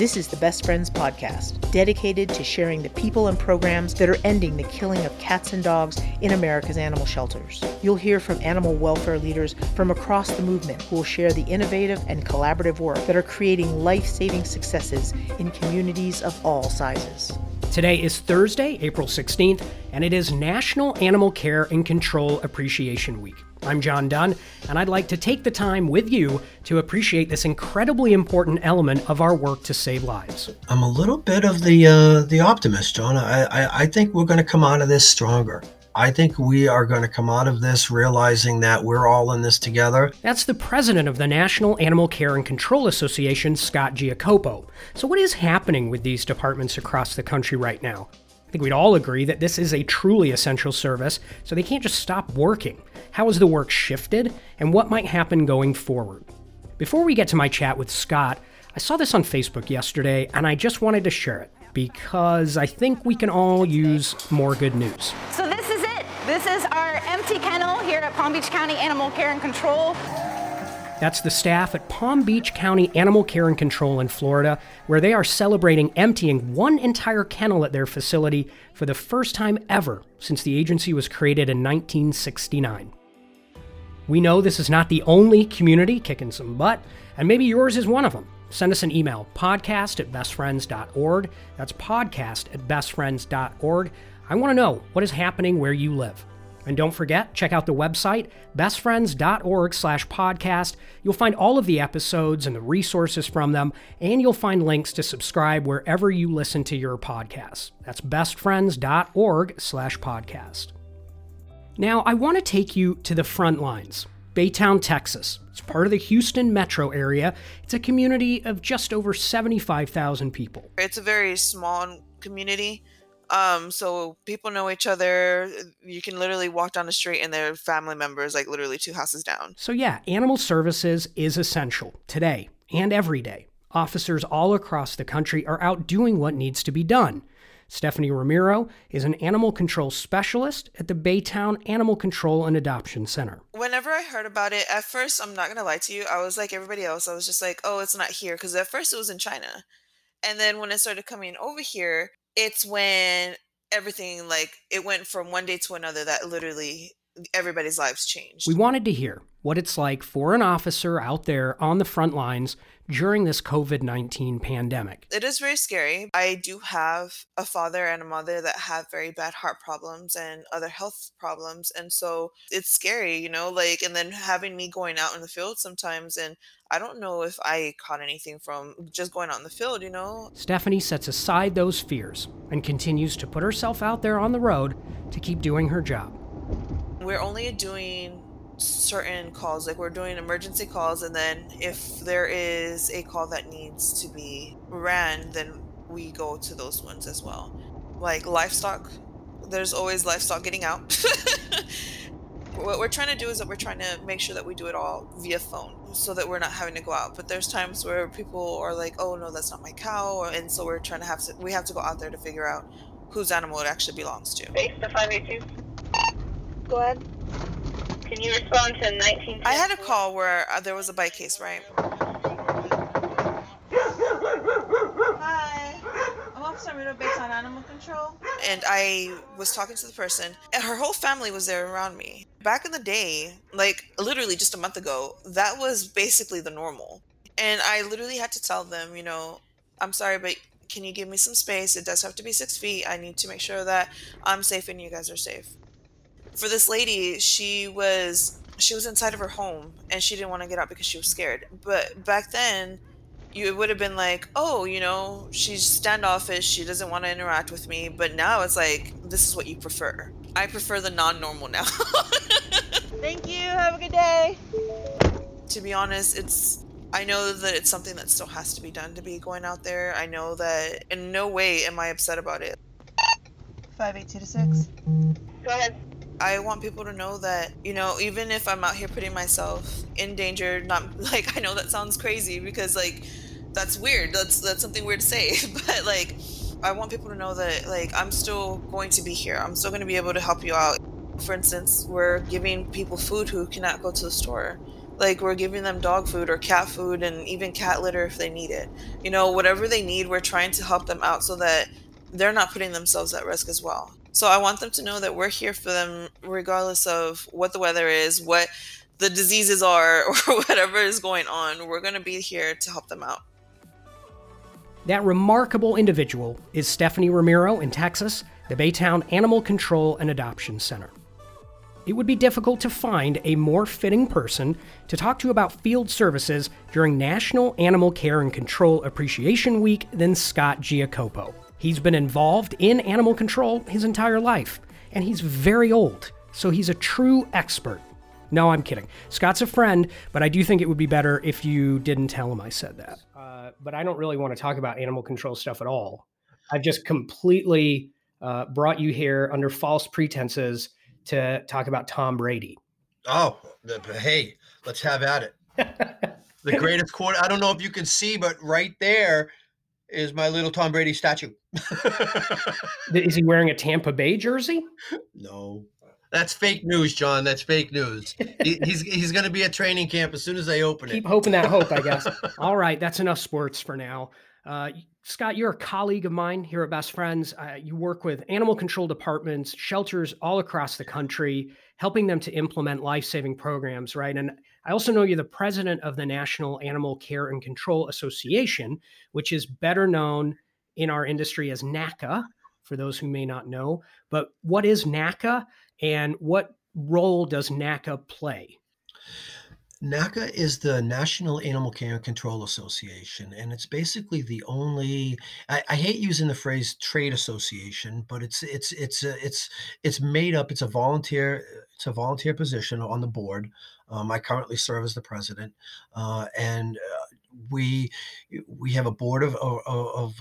This is the Best Friends Podcast, dedicated to sharing the people and programs that are ending the killing of cats and dogs in America's animal shelters. You'll hear from animal welfare leaders from across the movement who will share the innovative and collaborative work that are creating life saving successes in communities of all sizes. Today is Thursday, April 16th, and it is National Animal Care and Control Appreciation Week. I'm John Dunn, and I'd like to take the time with you to appreciate this incredibly important element of our work to save lives. I'm a little bit of the uh, the optimist, John. I, I, I think we're going to come out of this stronger. I think we are going to come out of this realizing that we're all in this together. That's the president of the National Animal Care and Control Association, Scott Giacoppo. So, what is happening with these departments across the country right now? I think we'd all agree that this is a truly essential service, so they can't just stop working. How has the work shifted, and what might happen going forward? Before we get to my chat with Scott, I saw this on Facebook yesterday, and I just wanted to share it because I think we can all use more good news. So, this is it. This is our empty kennel here at Palm Beach County Animal Care and Control. That's the staff at Palm Beach County Animal Care and Control in Florida, where they are celebrating emptying one entire kennel at their facility for the first time ever since the agency was created in 1969. We know this is not the only community kicking some butt, and maybe yours is one of them. Send us an email, podcast at bestfriends.org. That's podcast at bestfriends.org. I want to know what is happening where you live. And don't forget, check out the website, bestfriends.org slash podcast. You'll find all of the episodes and the resources from them, and you'll find links to subscribe wherever you listen to your podcasts. That's bestfriends.org slash podcast. Now, I want to take you to the front lines. Baytown, Texas. It's part of the Houston metro area. It's a community of just over 75,000 people. It's a very small community. Um, so people know each other. You can literally walk down the street and they're family members, like literally two houses down. So, yeah, animal services is essential today and every day. Officers all across the country are out doing what needs to be done. Stephanie Ramiro is an animal control specialist at the Baytown Animal Control and Adoption Center. Whenever I heard about it, at first, I'm not going to lie to you, I was like everybody else. I was just like, oh, it's not here. Because at first it was in China. And then when it started coming over here, it's when everything, like, it went from one day to another that literally everybody's lives changed. We wanted to hear what it's like for an officer out there on the front lines during this COVID 19 pandemic. It is very scary. I do have a father and a mother that have very bad heart problems and other health problems. And so it's scary, you know, like, and then having me going out in the field sometimes and I don't know if I caught anything from just going out in the field, you know? Stephanie sets aside those fears and continues to put herself out there on the road to keep doing her job. We're only doing certain calls like we're doing emergency calls and then if there is a call that needs to be ran then we go to those ones as well. Like livestock there's always livestock getting out. What we're trying to do is that we're trying to make sure that we do it all via phone so that we're not having to go out. But there's times where people are like oh no that's not my cow and so we're trying to have to we have to go out there to figure out whose animal it actually belongs to. Base to 582 go ahead can you respond to 19? I had a call where uh, there was a bite case, right? Hi. I'm Officer Rita Bates on Animal Control. And I was talking to the person, and her whole family was there around me. Back in the day, like literally just a month ago, that was basically the normal. And I literally had to tell them, you know, I'm sorry, but can you give me some space? It does have to be six feet. I need to make sure that I'm safe and you guys are safe for this lady, she was she was inside of her home and she didn't want to get out because she was scared. But back then, you it would have been like, oh, you know, she's standoffish. She doesn't want to interact with me. But now it's like, this is what you prefer. I prefer the non-normal now. Thank you. Have a good day. To be honest, it's I know that it's something that still has to be done to be going out there. I know that in no way am I upset about it. Five eight two to six. Go ahead. I want people to know that, you know, even if I'm out here putting myself in danger, not like I know that sounds crazy because like that's weird. That's that's something weird to say, but like I want people to know that like I'm still going to be here. I'm still going to be able to help you out. For instance, we're giving people food who cannot go to the store. Like we're giving them dog food or cat food and even cat litter if they need it. You know, whatever they need, we're trying to help them out so that they're not putting themselves at risk as well. So I want them to know that we're here for them regardless of what the weather is, what the diseases are, or whatever is going on. We're going to be here to help them out. That remarkable individual is Stephanie Ramiro in Texas, the Baytown Animal Control and Adoption Center. It would be difficult to find a more fitting person to talk to about field services during National Animal Care and Control Appreciation Week than Scott Giacoppo. He's been involved in animal control his entire life, and he's very old, so he's a true expert. No, I'm kidding. Scott's a friend, but I do think it would be better if you didn't tell him I said that. Uh, but I don't really want to talk about animal control stuff at all. I've just completely uh, brought you here under false pretenses to talk about Tom Brady. Oh, hey, let's have at it. the greatest quarter. I don't know if you can see, but right there is my little Tom Brady statue. is he wearing a Tampa Bay jersey? No. That's fake news, John. That's fake news. he, he's he's going to be at training camp as soon as they open Keep it. Keep hoping that hope, I guess. All right, that's enough sports for now. Uh, Scott, you're a colleague of mine here at Best Friends. Uh, you work with animal control departments, shelters all across the country, helping them to implement life saving programs, right? And I also know you're the president of the National Animal Care and Control Association, which is better known in our industry as NACA, for those who may not know. But what is NACA and what role does NACA play? NACA is the National Animal Care and Control Association, and it's basically the only. I, I, hate using the phrase trade association, but it's it's it's uh, it's it's made up. It's a volunteer. It's a volunteer position on the board. Um, I currently serve as the president, uh, and uh, we we have a board of, of, of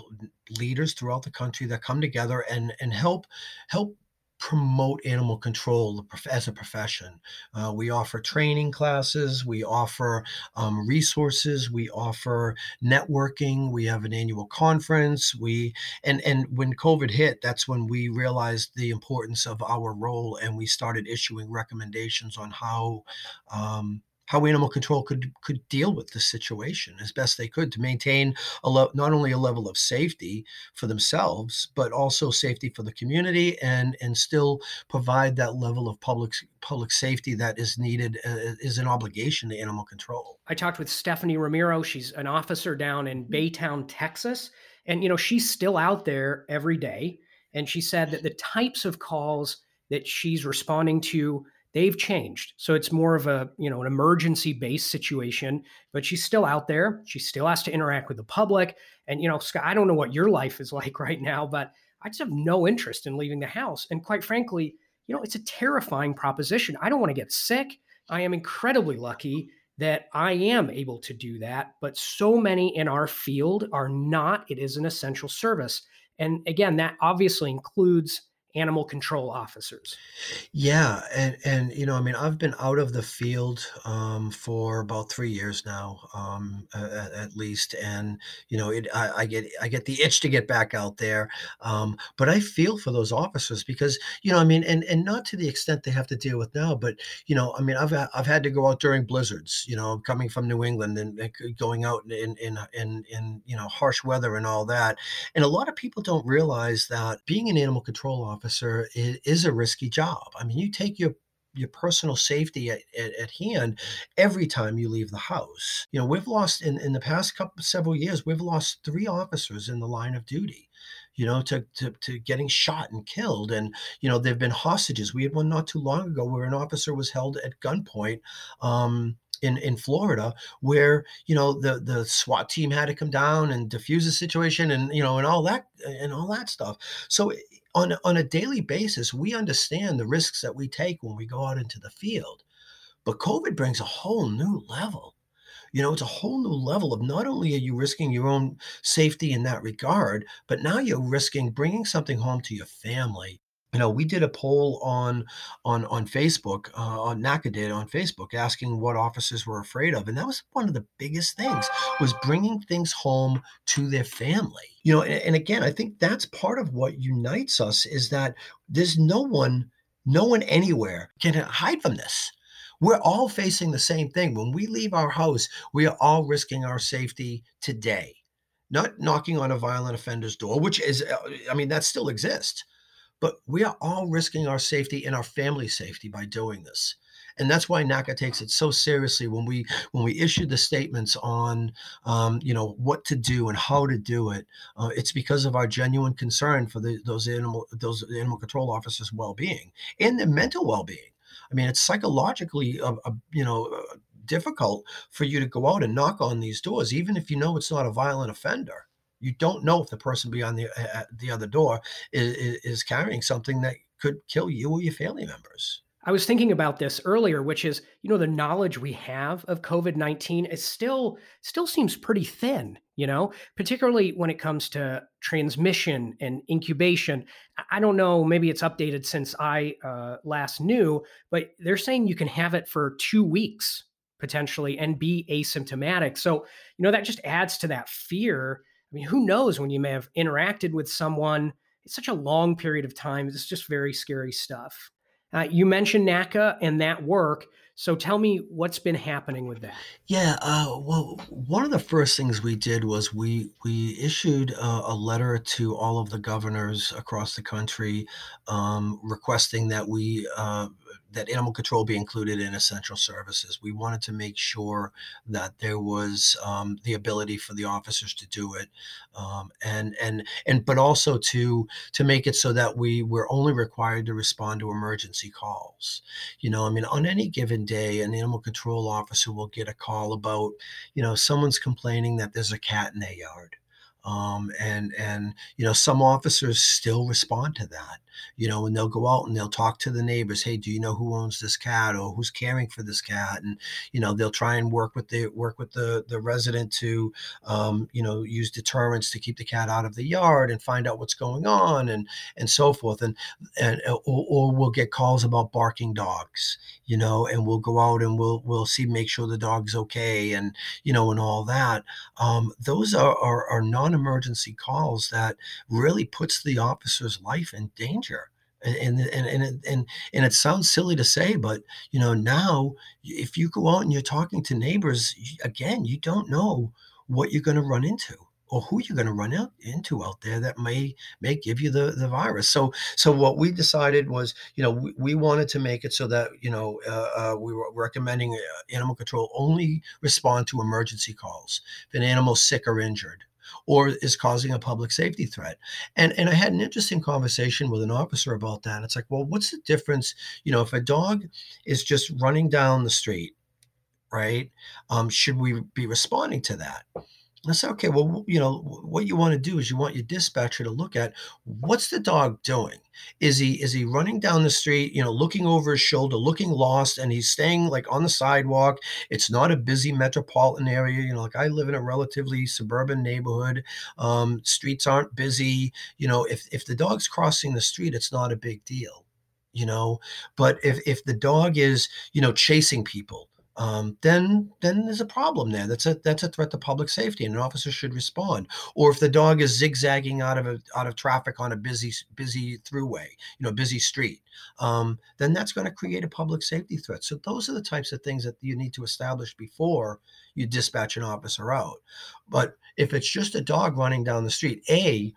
leaders throughout the country that come together and and help help promote animal control as a profession. Uh, we offer training classes, we offer um, resources, we offer networking. We have an annual conference. We and and when COVID hit, that's when we realized the importance of our role, and we started issuing recommendations on how. Um, how animal control could could deal with the situation as best they could to maintain a lo- not only a level of safety for themselves but also safety for the community and and still provide that level of public public safety that is needed uh, is an obligation to animal control. I talked with Stephanie Ramiro. She's an officer down in Baytown, Texas, and you know she's still out there every day. And she said that the types of calls that she's responding to they've changed. So it's more of a, you know, an emergency based situation, but she's still out there. She still has to interact with the public. And, you know, Scott, I don't know what your life is like right now, but I just have no interest in leaving the house. And quite frankly, you know, it's a terrifying proposition. I don't want to get sick. I am incredibly lucky that I am able to do that, but so many in our field are not. It is an essential service. And again, that obviously includes animal control officers. Yeah, and and you know, I mean, I've been out of the field um, for about three years now, um, at, at, least, and you know, it I, I, get I get the itch to get back out there, um, but I feel for those officers because you know, I mean, and and not to the extent they have to deal with now, but you know, I mean, I've I've had to go out during blizzards, you know, coming from New England and, going out in in in in you know harsh weather and all that, and a lot of people don't realize that being an animal control officer officer is, is a risky job. I mean, you take your your personal safety at, at, at, hand every time you leave the house. You know, we've lost in, in the past couple several years, we've lost three officers in the line of duty, you know, to, to, to getting shot and killed. And, you know, there have been hostages. We had one not too long ago where an officer was held at gunpoint. Um, in in Florida where you know the the SWAT team had to come down and diffuse the situation and you know and all that and all that stuff. So on on a daily basis, we understand the risks that we take when we go out into the field. But COVID brings a whole new level. You know, it's a whole new level of not only are you risking your own safety in that regard, but now you're risking bringing something home to your family you know we did a poll on on on facebook uh, on NACA did on facebook asking what officers were afraid of and that was one of the biggest things was bringing things home to their family you know and, and again i think that's part of what unites us is that there's no one no one anywhere can hide from this we're all facing the same thing. When we leave our house, we are all risking our safety today, not knocking on a violent offender's door, which is, uh, I mean, that still exists. But we are all risking our safety and our family safety by doing this and that's why NACA takes it so seriously when we when we issued the statements on um, you know what to do and how to do it. Uh, it's because of our genuine concern for the, those animal those animal control officers' well-being and their mental well-being. I mean, it's psychologically, uh, uh, you know, uh, difficult for you to go out and knock on these doors, even if you know it's not a violent offender. You don't know if the person beyond the uh, the other door is, is carrying something that could kill you or your family members. I was thinking about this earlier, which is, you know, the knowledge we have of COVID nineteen is still still seems pretty thin. You know, particularly when it comes to transmission and incubation. I don't know, maybe it's updated since I uh, last knew, but they're saying you can have it for two weeks potentially and be asymptomatic. So, you know, that just adds to that fear. I mean, who knows when you may have interacted with someone? It's such a long period of time. It's just very scary stuff. Uh, you mentioned NACA and that work. So tell me what's been happening with that. Yeah, uh, well, one of the first things we did was we we issued a, a letter to all of the governors across the country, um, requesting that we uh, that animal control be included in essential services. We wanted to make sure that there was um, the ability for the officers to do it, um, and and and but also to to make it so that we were only required to respond to emergency calls. You know, I mean, on any given day, an animal control officer will get a call about, you know, someone's complaining that there's a cat in their yard um, and and you know some officers still respond to that you know and they'll go out and they'll talk to the neighbors hey do you know who owns this cat or who's caring for this cat? And you know they'll try and work with the work with the the resident to um, you know use deterrents to keep the cat out of the yard and find out what's going on and and so forth. And and or, or we'll get calls about barking dogs you know and we'll go out and we'll we'll see make sure the dog's okay and you know and all that. Um, those are are, are non-emergency calls that really puts the officer's life in danger and and and and and it sounds silly to say but you know now if you go out and you're talking to neighbors again you don't know what you're going to run into or who you're going to run out into out there that may may give you the the virus. So so what we decided was, you know, we, we wanted to make it so that you know uh, uh, we were recommending uh, animal control only respond to emergency calls if an animal's sick or injured or is causing a public safety threat. And and I had an interesting conversation with an officer about that. It's like, well, what's the difference? You know, if a dog is just running down the street, right? Um, should we be responding to that? I said, okay, well, you know, what you want to do is you want your dispatcher to look at what's the dog doing? Is he is he running down the street, you know, looking over his shoulder, looking lost, and he's staying like on the sidewalk? It's not a busy metropolitan area, you know, like I live in a relatively suburban neighborhood. Um, streets aren't busy. You know, if if the dog's crossing the street, it's not a big deal, you know. But if if the dog is, you know, chasing people, um, then then there's a problem there. That's a that's a threat to public safety, and an officer should respond. Or if the dog is zigzagging out of a, out of traffic on a busy busy throughway, you know, busy street, um, then that's going to create a public safety threat. So those are the types of things that you need to establish before you dispatch an officer out. But if it's just a dog running down the street, a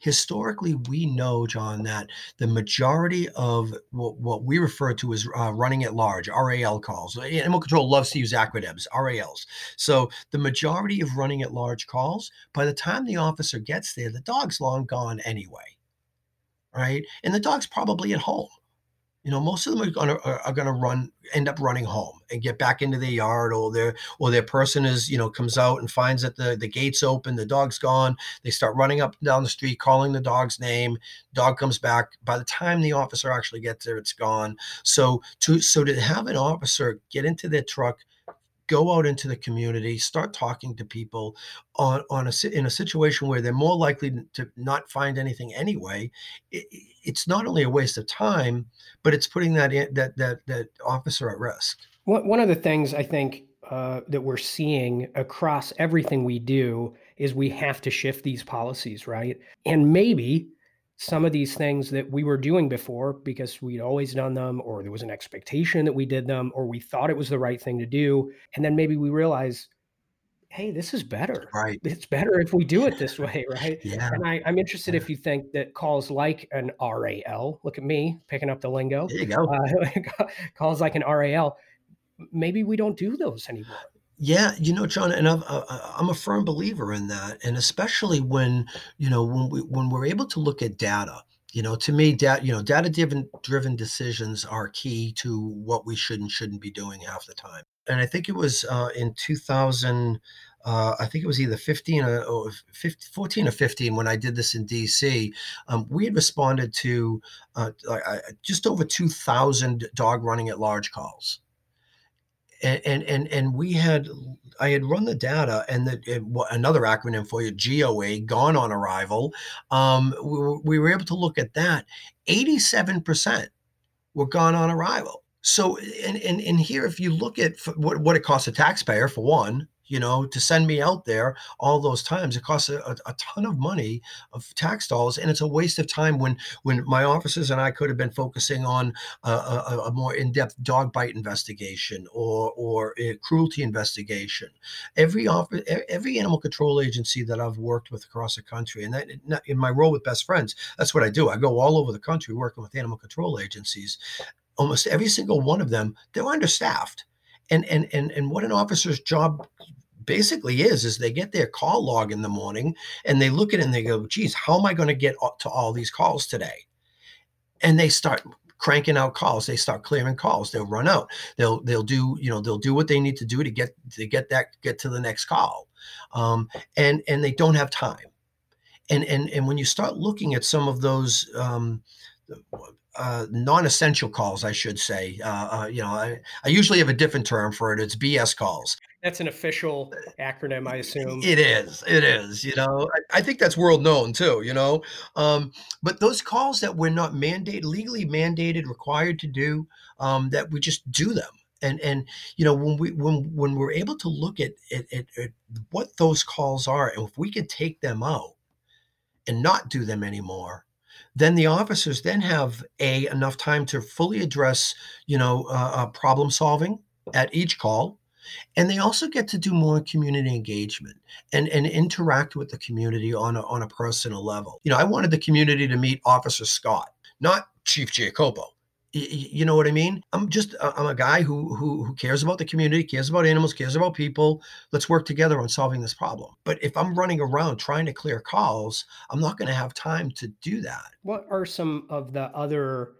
historically we know john that the majority of what, what we refer to as uh, running at large ral calls animal control loves to use acronyms rals so the majority of running at large calls by the time the officer gets there the dog's long gone anyway right? And the dog's probably at home you know, most of them are gonna are gonna run, end up running home and get back into their yard, or their or their person is, you know, comes out and finds that the the gate's open, the dog's gone. They start running up and down the street, calling the dog's name. Dog comes back. By the time the officer actually gets there, it's gone. So to so to have an officer get into their truck, go out into the community, start talking to people on, on a, in a situation where they're more likely to not find anything anyway. It, it's not only a waste of time, but it's putting that in, that that that officer at risk. One of the things I think uh, that we're seeing across everything we do is we have to shift these policies, right? And maybe some of these things that we were doing before because we'd always done them, or there was an expectation that we did them, or we thought it was the right thing to do. And then maybe we realize, hey, this is better. Right. It's better if we do it this way, right? Yeah. And I, I'm interested if you think that calls like an RAL, look at me picking up the lingo, There you go. uh, calls like an RAL, maybe we don't do those anymore. Yeah, you know, John, and uh, uh, I'm a firm believer in that, and especially when you know when we when we're able to look at data. You know, to me, that you know, data driven driven decisions are key to what we should and shouldn't be doing half the time. And I think it was uh, in 2000. Uh, I think it was either 15 or, or 15, 14 or 15 when I did this in DC. Um, we had responded to uh, uh, just over 2,000 dog running at large calls and and and, we had I had run the data and the what- another acronym for you GOA gone on arrival. Um we we were able to look at that. 87% were gone on arrival. So and and, and here if you look at what, what it costs a taxpayer for one you know to send me out there all those times it costs a, a, ton of money of tax dollars and it's a waste of time when when my officers and i could have been focusing on a, a, a more in-depth dog bite investigation or or a cruelty investigation. Every office, every animal control agency that I've worked with across the country, and that in my role with Best Friends, that's what I do. I go all over the country working with animal control agencies. Almost every single one of them, they're understaffed. And and and and what an officer's job basically is is they get their call log in the morning and they look at it and they go, geez, how am I going to get to all these calls today? and they start cranking out calls. They start clearing calls. They'll run out. They'll they'll do you know they'll do what they need to do to get to get that get to the next call. Um, and and they don't have time. And and and when you start looking at some of those um, uh, non-essential calls i should say uh, uh, you know I, I usually have a different term for it it's bs calls That's an official acronym, I assume. It is. It is. You know, I, I think that's world known too. You know, um, but those calls that we're not mandated, legally mandated, required to do, um, that we just do them. And and you know when we when when we're able to look at, at, at, at what those calls are, and if we can take them out and not do them anymore, then the officers then have a enough time to fully address you know uh, uh, problem solving at each call and they also get to do more community engagement and, and interact with the community on a, on a personal level. You know, I wanted the community to meet Officer Scott, not Chief Giacoppo. You know what I mean? I'm just uh, I'm a guy who, who who cares about the community, cares about animals, cares about people. Let's work together on solving this problem. But if I'm running around trying to clear calls, I'm not going to have time to do that. What are some of the other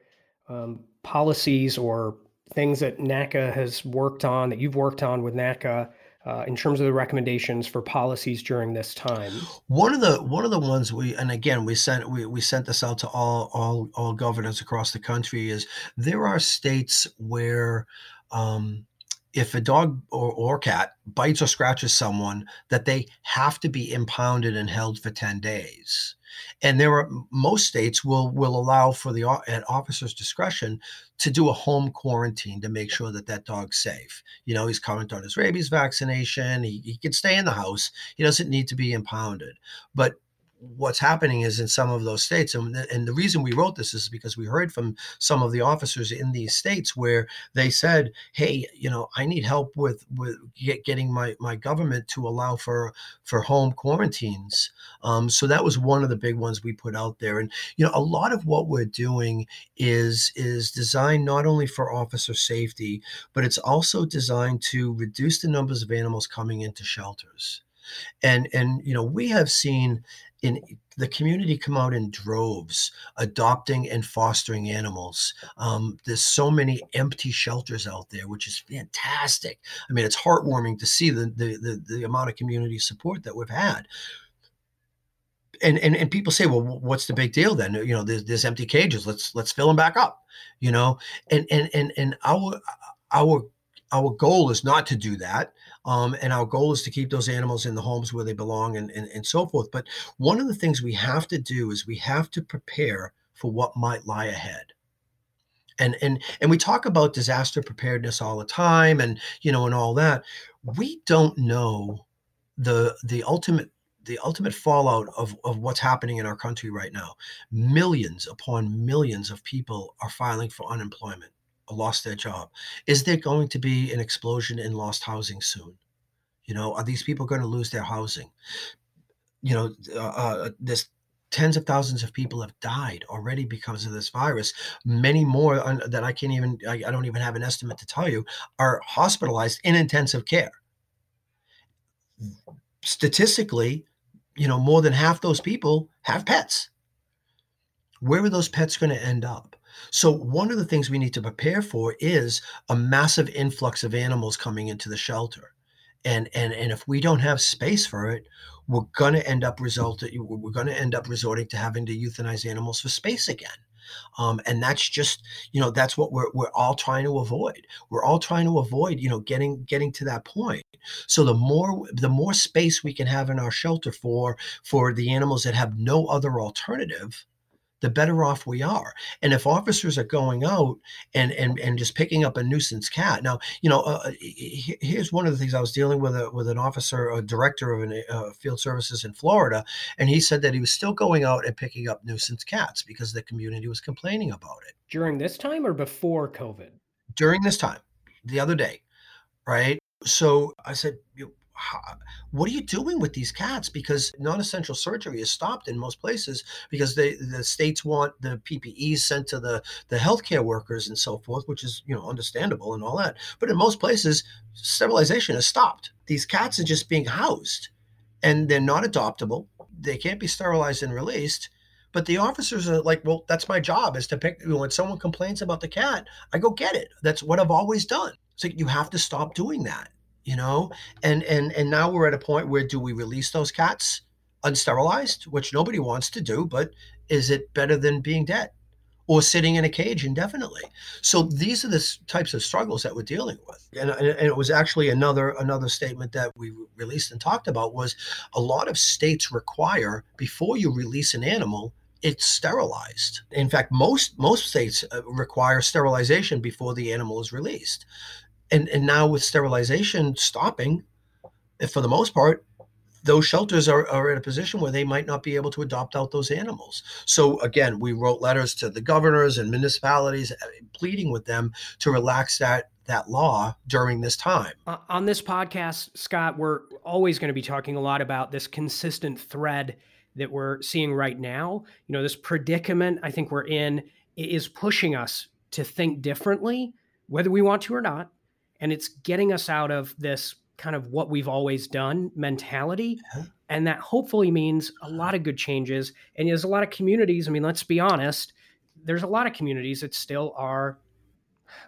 um, policies or things that NACA has worked on that you've worked on with NACA uh, in terms of the recommendations for policies during this time? One of the one of the ones we and again we sent we, we sent this out to all all all governors across the country is there are states where um, if a dog or, or cat bites or scratches someone that they have to be impounded and held for 10 days. And there are most states will will allow for the at officer's discretion to do a home quarantine to make sure that that dog's safe. You know he's current on his rabies vaccination he, he can stay in the house he doesn't need to be impounded. But what's happening is in some of those states and, the- and the reason we wrote this is because we heard from some of the officers in these states where they said hey you know i need help with with get, getting my my government to allow for for home quarantines. Um, so that was one of the big ones we put out there and you know a lot of what we're doing is is designed not only for officer safety but it's also designed to reduce the numbers of animals coming into shelters and and you know we have seen in the community come out in droves adopting and fostering animals. Um, there's so many empty shelters out there which is fantastic. I mean it's heartwarming to see the the, the, the amount of community support that we've had. And, and and people say well what's the big deal then? You know there's, there's empty cages. Let's let's fill them back up you know? And and and and our our our goal is not to do that um, and our goal is to keep those animals in the homes where they belong and, and, and so forth. But one of the things we have to do is we have to prepare for what might lie ahead. And, and and we talk about disaster preparedness all the time and you know and all that we don't know the the ultimate the ultimate fallout of, of what's happening in our country right now millions upon millions of people are filing for unemployment lost their job is there going to be an explosion in lost housing soon you know are these people going to lose their housing you know uh, uh, this tens of thousands of people have died already because of this virus many more that i can't even I, I don't even have an estimate to tell you are hospitalized in intensive care statistically you know, more than half those people have pets. Where are those pets going to end up? So, one of the things we need to prepare for is a massive influx of animals coming into the shelter. And, and, and if we don't have space for it, we're going to end up resulting, we're going to end up resorting to having to euthanize animals for space again. Um, and that's just, you know, that's what we're, we're all trying to avoid. We're all trying to avoid, you know, getting, getting to that point. So the more, the more space we can have in our shelter for, for the animals that have no other alternative, the better off we are. And if officers are going out and and and just picking up a nuisance cat, now you know, uh, uh here's one of the things I was dealing with a, with an officer, a director of an, uh, field services in Florida, and he said that he was still going out and picking up nuisance cats because the community was complaining about it during this time or before COVID. During this time, the other day, right? So I said, what are you doing with these cats? Because non-essential surgery is stopped in most places because they, the states want the PPEs sent to the the healthcare workers and so forth, which is you know understandable and all that. But in most places, sterilization is stopped. These cats are just being housed, and they're not adoptable. They can't be sterilized and released. But the officers are like, well, that's my job is to pick. When someone complains about the cat, I go get it. That's what I've always done. So you have to stop doing that you know? And and and now we're at a point where do we release those cats unsterilized which nobody wants to do but is it better than being dead or sitting in a cage indefinitely? So these are the types of struggles that we're dealing with. And, and it was actually another another statement that we released and talked about was a lot of states require before you release an animal it's sterilized. In fact, most most states uh, require sterilization before the animal is released and and now with sterilization stopping, for the most part, those shelters are, are in a position where they might not be able to adopt out those animals. So again, we wrote letters to the governors and municipalities uh, pleading with them to relax that that law during this time. Uh, on this podcast, Scott, we're always going to be talking a lot about this consistent thread that we're seeing right now. You know, this predicament I think we're in is pushing us to think differently, whether we want to or not and it's getting us out of this kind of what we've always done mentality. Yeah. and that hopefully means a uh-huh. lot of good changes. And there's a lot of communities i mean let's be honest there's a lot of communities that still are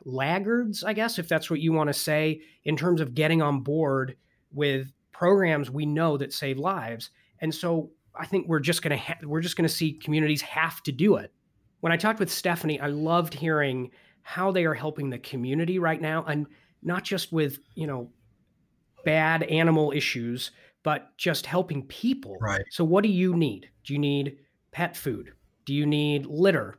laggards i guess if that's what you want to say in terms of getting on board with programs we know that save lives. And so i think we're just going to ha- we're just going to see communities have to do it. When i talked with stephanie i loved hearing how they are helping the community right now. And not just with, you know, bad animal issues, but just helping people. Right. So, what do you need? Do you need pet food? Do you need litter?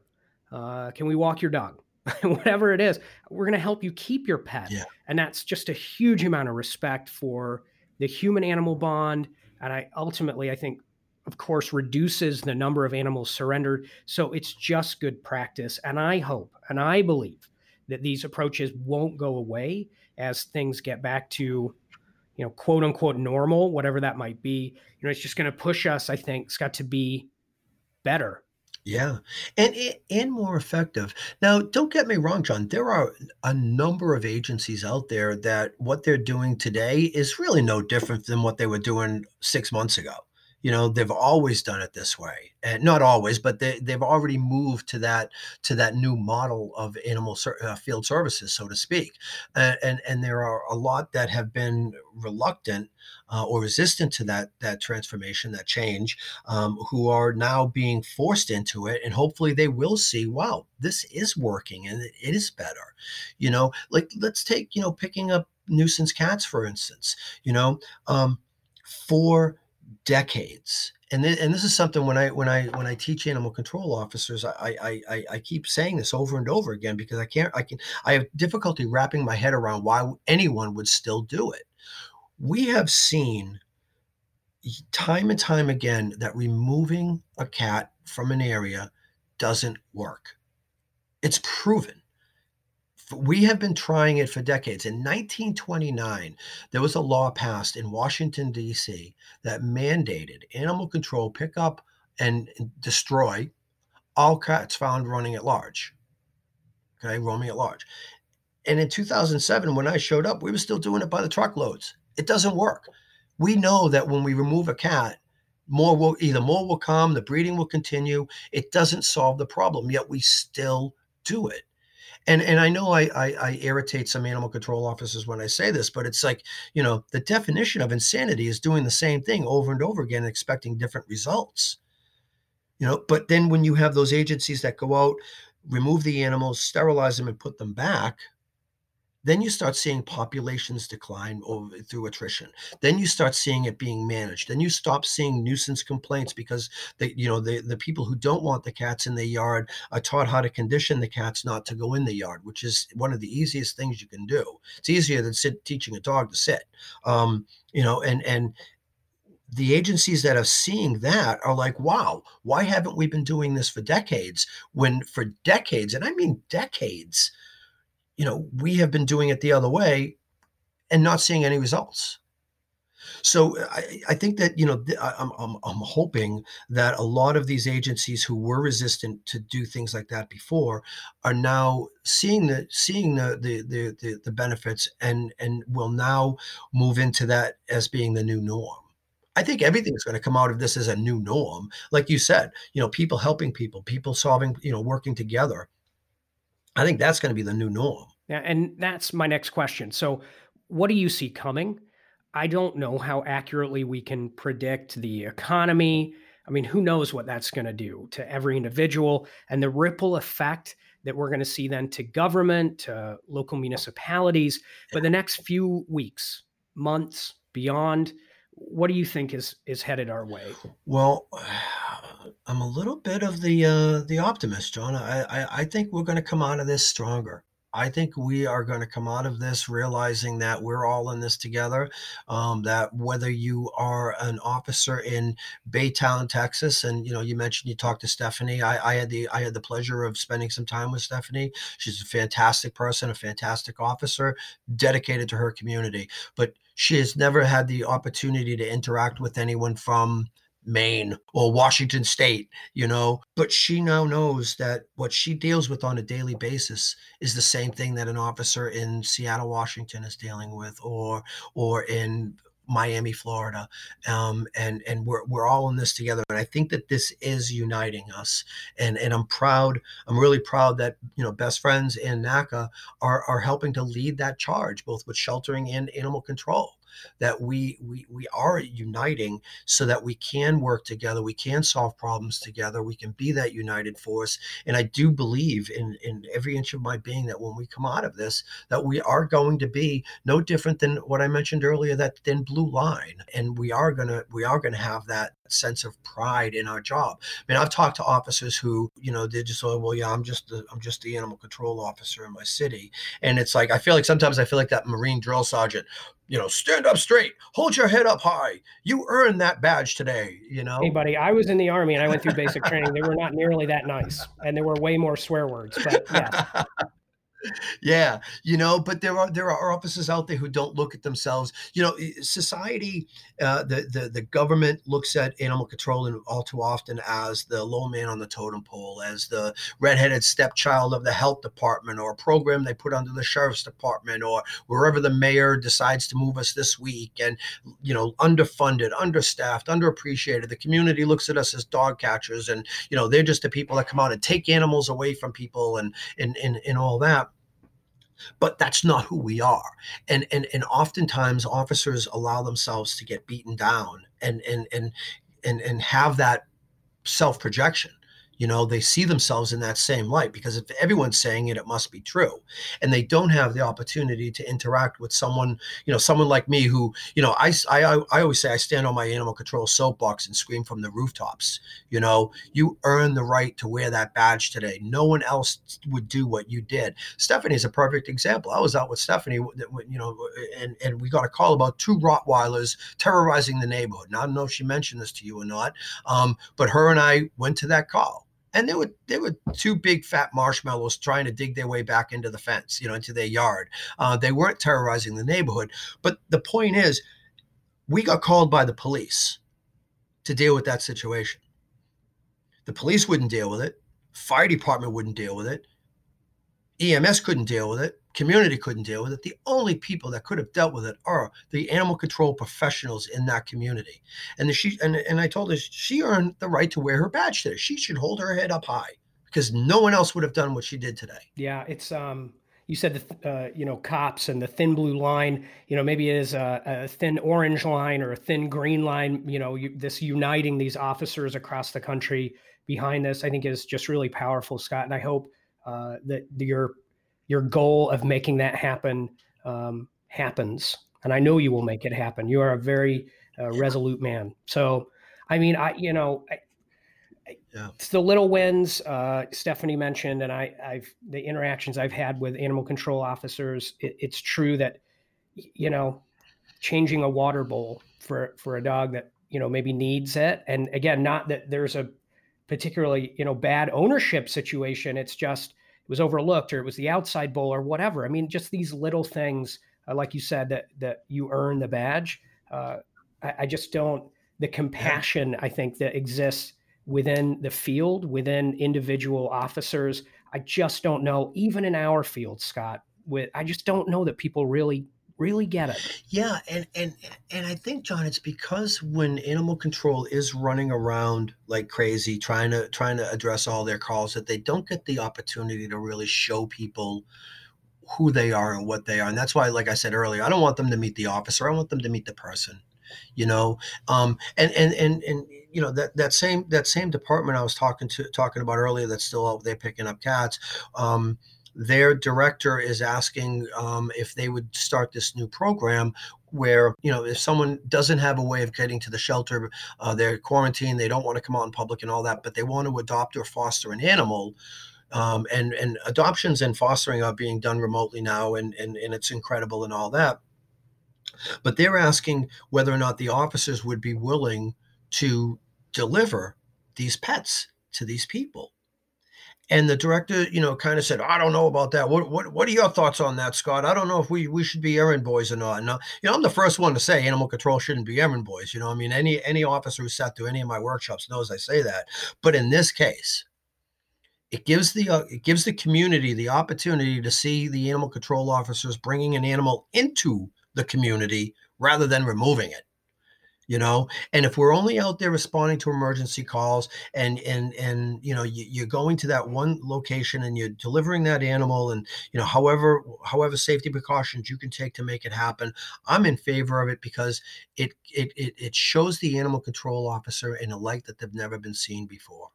Uh, can we walk your dog? Whatever it is, we're going to help you keep your pet. Yeah. And that's just a huge amount of respect for the human animal bond. And I ultimately, I think, of course, reduces the number of animals surrendered. So it's just good practice. And I hope and I believe that these approaches won't go away as things get back to you know quote unquote normal whatever that might be you know it's just going to push us i think it's got to be better yeah, and and more effective. Now, don't get me wrong, John. There are a number of agencies out there that what they're doing today is really no different than what they were doing six months ago you know they've always done it this way and not always but they, they've already moved to that to that new model of animal ser- uh, field services so to speak and and there are a lot that have been reluctant uh, or resistant to that that transformation that change um, who are now being forced into it and hopefully they will see wow this is working and it is better. You know like let's take you know picking up nuisance cats for instance you know um, for decades and th- and this is something when I when I when I teach animal control officers, I, I I I keep saying this over and over again because I can't I can I have difficulty wrapping my head around why anyone would still do it. We have seen time and time again that removing a cat from an area doesn't work. It's proven. We have been trying it for decades. In 1929, there was a law passed in Washington, D.C., that mandated animal control pick up and destroy all cats found running at large. Okay, roaming at large. And in 2007, when I showed up, we were still doing it by the truckloads. It doesn't work. We know that when we remove a cat, more will either more will come, the breeding will continue. It doesn't solve the problem, yet we still do it. And and I know I, I, I irritate some animal control officers when I say this, but it's like you know the definition of insanity is doing the same thing over and over again, expecting different results. You know, but then when you have those agencies that go out, remove the animals, sterilize them, and put them back, then you start seeing populations decline over through attrition. Then you start seeing it being managed. Then you stop seeing nuisance complaints because the you know the the people who don't want the cats in their yard are taught how to condition the cats not to go in the yard, which is one of the easiest things you can do. It's easier than sit, teaching a dog to sit. Um, you know, and and the agencies that are seeing that are like, wow, why haven't we been doing this for decades? When for decades, and I mean decades, you know, we have been doing it the other way and not seeing any results. So I, I think that you know I'm, I'm I'm hoping that a lot of these agencies who were resistant to do things like that before are now seeing the seeing the the the, the, the benefits and and will now move into that as being the new norm. I think everything's going to come out of this as a new norm. Like you said, you know, people helping people, people solving, you know, working together. I think that's going to be the new norm. Yeah, and that's my next question. So, what do you see coming? I don't know how accurately we can predict the economy. I mean, who knows what that's going to do to every individual and the ripple effect that we're going to see then to government, to local municipalities. But the next few weeks, months, beyond, what do you think is is headed our way? Well, I'm a little bit of the uh, the optimist, John. I, I I think we're going to come out of this stronger. I think we are going to come out of this realizing that we're all in this together. Um, that whether you are an officer in Baytown, Texas, and you know, you mentioned you talked to Stephanie. I, I had the I had the pleasure of spending some time with Stephanie. She's a fantastic person, a fantastic officer, dedicated to her community. But she has never had the opportunity to interact with anyone from Maine or Washington State, you know. But she now knows that what she deals with on a daily basis is the same thing that an officer in Seattle, Washington is dealing with, or or in Miami, Florida, um, and and we're we're all in this together. And I think that this is uniting us. And and I'm proud. I'm really proud that you know best friends and NACA are are helping to lead that charge, both with sheltering and animal control that we we we are uniting so that we can work together we can solve problems together we can be that united force. And i do believe in in every inch of my being that when we come out of this that we are going to be no different than what i mentioned earlier that thin blue line. And we are going to we are to have that sense of pride in our job. I mean, I've talked to officers who, you know, they just, oh, well, yeah, I'm just the, I'm just the animal control officer in my city, and it's like I feel like sometimes I feel like that Marine drill sergeant, you know, stand up straight, hold your head up high. You earned that badge today, you know. Hey, buddy, I was in the army and I went through basic training. They were not nearly that nice, and there were way more swear words. But yeah. yeah you know but there are there are officers out there who don't look at themselves. You know society uh, the, the the government looks at animal control and all too often as the low man on the totem pole as the redheaded stepchild of the health department or a program they put under the sheriff's department or wherever the mayor decides to move us this week. And you know underfunded understaffed underappreciated the community looks at us as dog catchers and you know they're just the people that come out and take animals away from people and and and, and all that but that's not who we are. And and and oftentimes officers allow themselves to get beaten down and and and and and have that self projection you know they see themselves in that same light because if everyone's saying it it must be true and they don't have the opportunity to interact with someone you know someone like me who you know i i, I always say i stand on my animal control soapbox and scream from the rooftops you know? You earn the right to wear that badge today. No one else would do what you did. Stephanie is a perfect example. I was out with stephanie you know and and we got a call about two rottweilers terrorizing the neighborhood. And i don't know if she mentioned this to you or not um, but her and i went to that call and there were there were two big fat marshmallows trying to dig their way back into the fence, you know, into their yard. Uh, they weren't terrorizing the neighborhood, but the point is, we got called by the police to deal with that situation. The police wouldn't deal with it. Fire department wouldn't deal with it. EMS couldn't deal with it community couldn't deal with it. The only people that could have dealt with it are the animal control professionals in that community. And she and, and I told her she earned the right to wear her badge today. She should hold her head up high because no one else would have done what she did today. Yeah, it's um you said the uh, you know cops and the thin blue line you know maybe it is a, a thin orange line or a thin green line you know you, this uniting these officers across the country behind this i think is just really powerful scott and i hope uh, that your your goal of making that happen um, happens. And I know you will make it happen. You are a very uh, resolute man. So, I mean, I, you know, I, yeah. it's the little wins uh, Stephanie mentioned, and I, I've the interactions I've had with animal control officers. It, it's true that, you know, changing a water bowl for for a dog that you know maybe needs it, and again, not that there's a particularly you know bad ownership situation. It's just it was overlooked or it was the outside bowl or whatever. I mean, just these little things, uh, like you said, that that you earn the badge. Uh, I, I, just don't the compassion I think that exists within the field, within individual officers. I just don't know, even in our field, Scott. With I just don't know that people really really get it. Yeah, and and and I think John, it's because when animal control is running around like crazy, trying to trying to address all their calls, that they don't get the opportunity to really show people who they are and what they are. And that's why, like I said earlier, I don't want them to meet the officer. I want them to meet the person. You know, um, and and and and you know that that same that same department I was talking to talking about earlier that's still out there picking up cats. Um, their director is asking um, if they would start this new program where you know if someone doesn't have a way of getting to the shelter uh, they're quarantined they don't want to come out in public and all that but they want to adopt or foster an animal um, and and adoptions and fostering are being done remotely now and, and and it's incredible and all that. But they're asking whether or not the officers would be willing to deliver these pets to these people and the director, you know, kind of said, "I don't know about that. What what what are your thoughts on that, Scott? I don't know if we we should be errand boys or not." And uh, you know, I'm the first one to say animal control shouldn't be errand boys. You know, I mean, any any officer who sat through any of my workshops knows I say that. But in this case, it gives the uh, it gives the community the opportunity to see the animal control officers bringing an animal into the community rather than removing it you know? And if we're only out there responding to emergency calls and and and you know you, are going to that one location and you're delivering that animal and you know however however safety precautions you can take to make it happen i'm in favor of it because it it it, it shows the animal control officer in a light that they've never been seen before.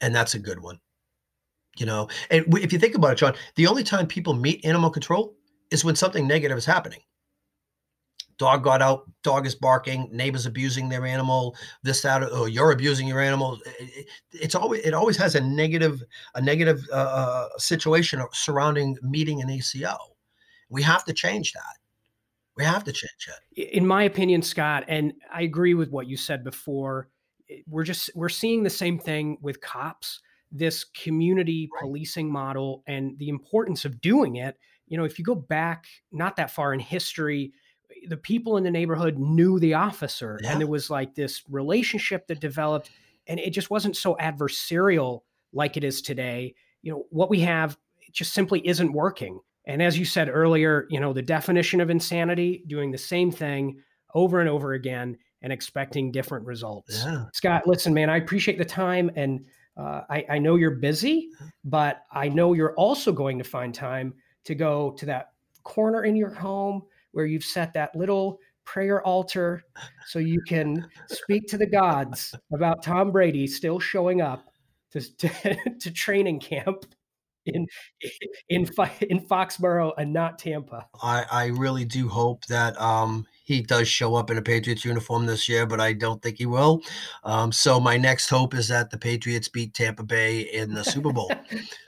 And that's a good one you know? And if you think about it john the only time people meet animal control is when something negative is happening dog got out, dog is barking, neighbors abusing their animal, this, that, or you're abusing your animal. it's always it always has a negative a negative uh, uh situation surrounding meeting an ACO. We have to change that. We have to change it. In my opinion, Scott, and I agree with what you said before. We're just we're seeing the same thing with cops. This community right. policing model and the importance of doing it. You know, if you go back not that far in history, the people in the neighborhood knew the officer yeah. and there was like this relationship that developed and it just wasn't so adversarial like it is today you know what we have just simply isn't working and as you said earlier you know the definition of insanity doing the same thing over and over again and expecting different results yeah. scott listen man i appreciate the time and uh, I, I know you're busy but i know you're also going to find time to go to that corner in your home where you've set that little prayer altar so you can speak to the gods about Tom Brady still showing up to, to, to training camp in in in Foxborough and not Tampa. I, I really do hope that um, he does show up in a Patriots uniform this year, but I don't think he will. Um, so my next hope is that the Patriots beat Tampa Bay in the Super Bowl.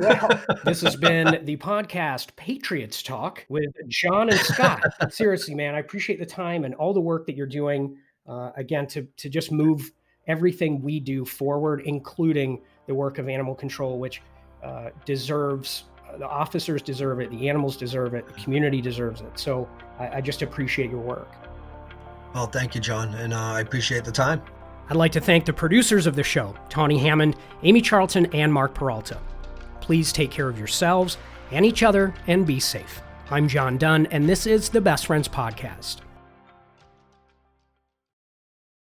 well, this has been the podcast Patriots Talk with John and Scott. Seriously, man, I appreciate the time and all the work that you're doing. Uh, again, to to just move everything we do forward, including the work of animal control, which uh, deserves uh, the officers deserve it, the animals deserve it, the community deserves it. So I, I just appreciate your work. Well, thank you, John, and uh, I appreciate the time. I'd like to thank the producers of the show, Tawny Hammond, Amy Charlton, and Mark Peralta. Please take care of yourselves and each other and be safe. I'm John Dunn, and this is the Best Friends Podcast.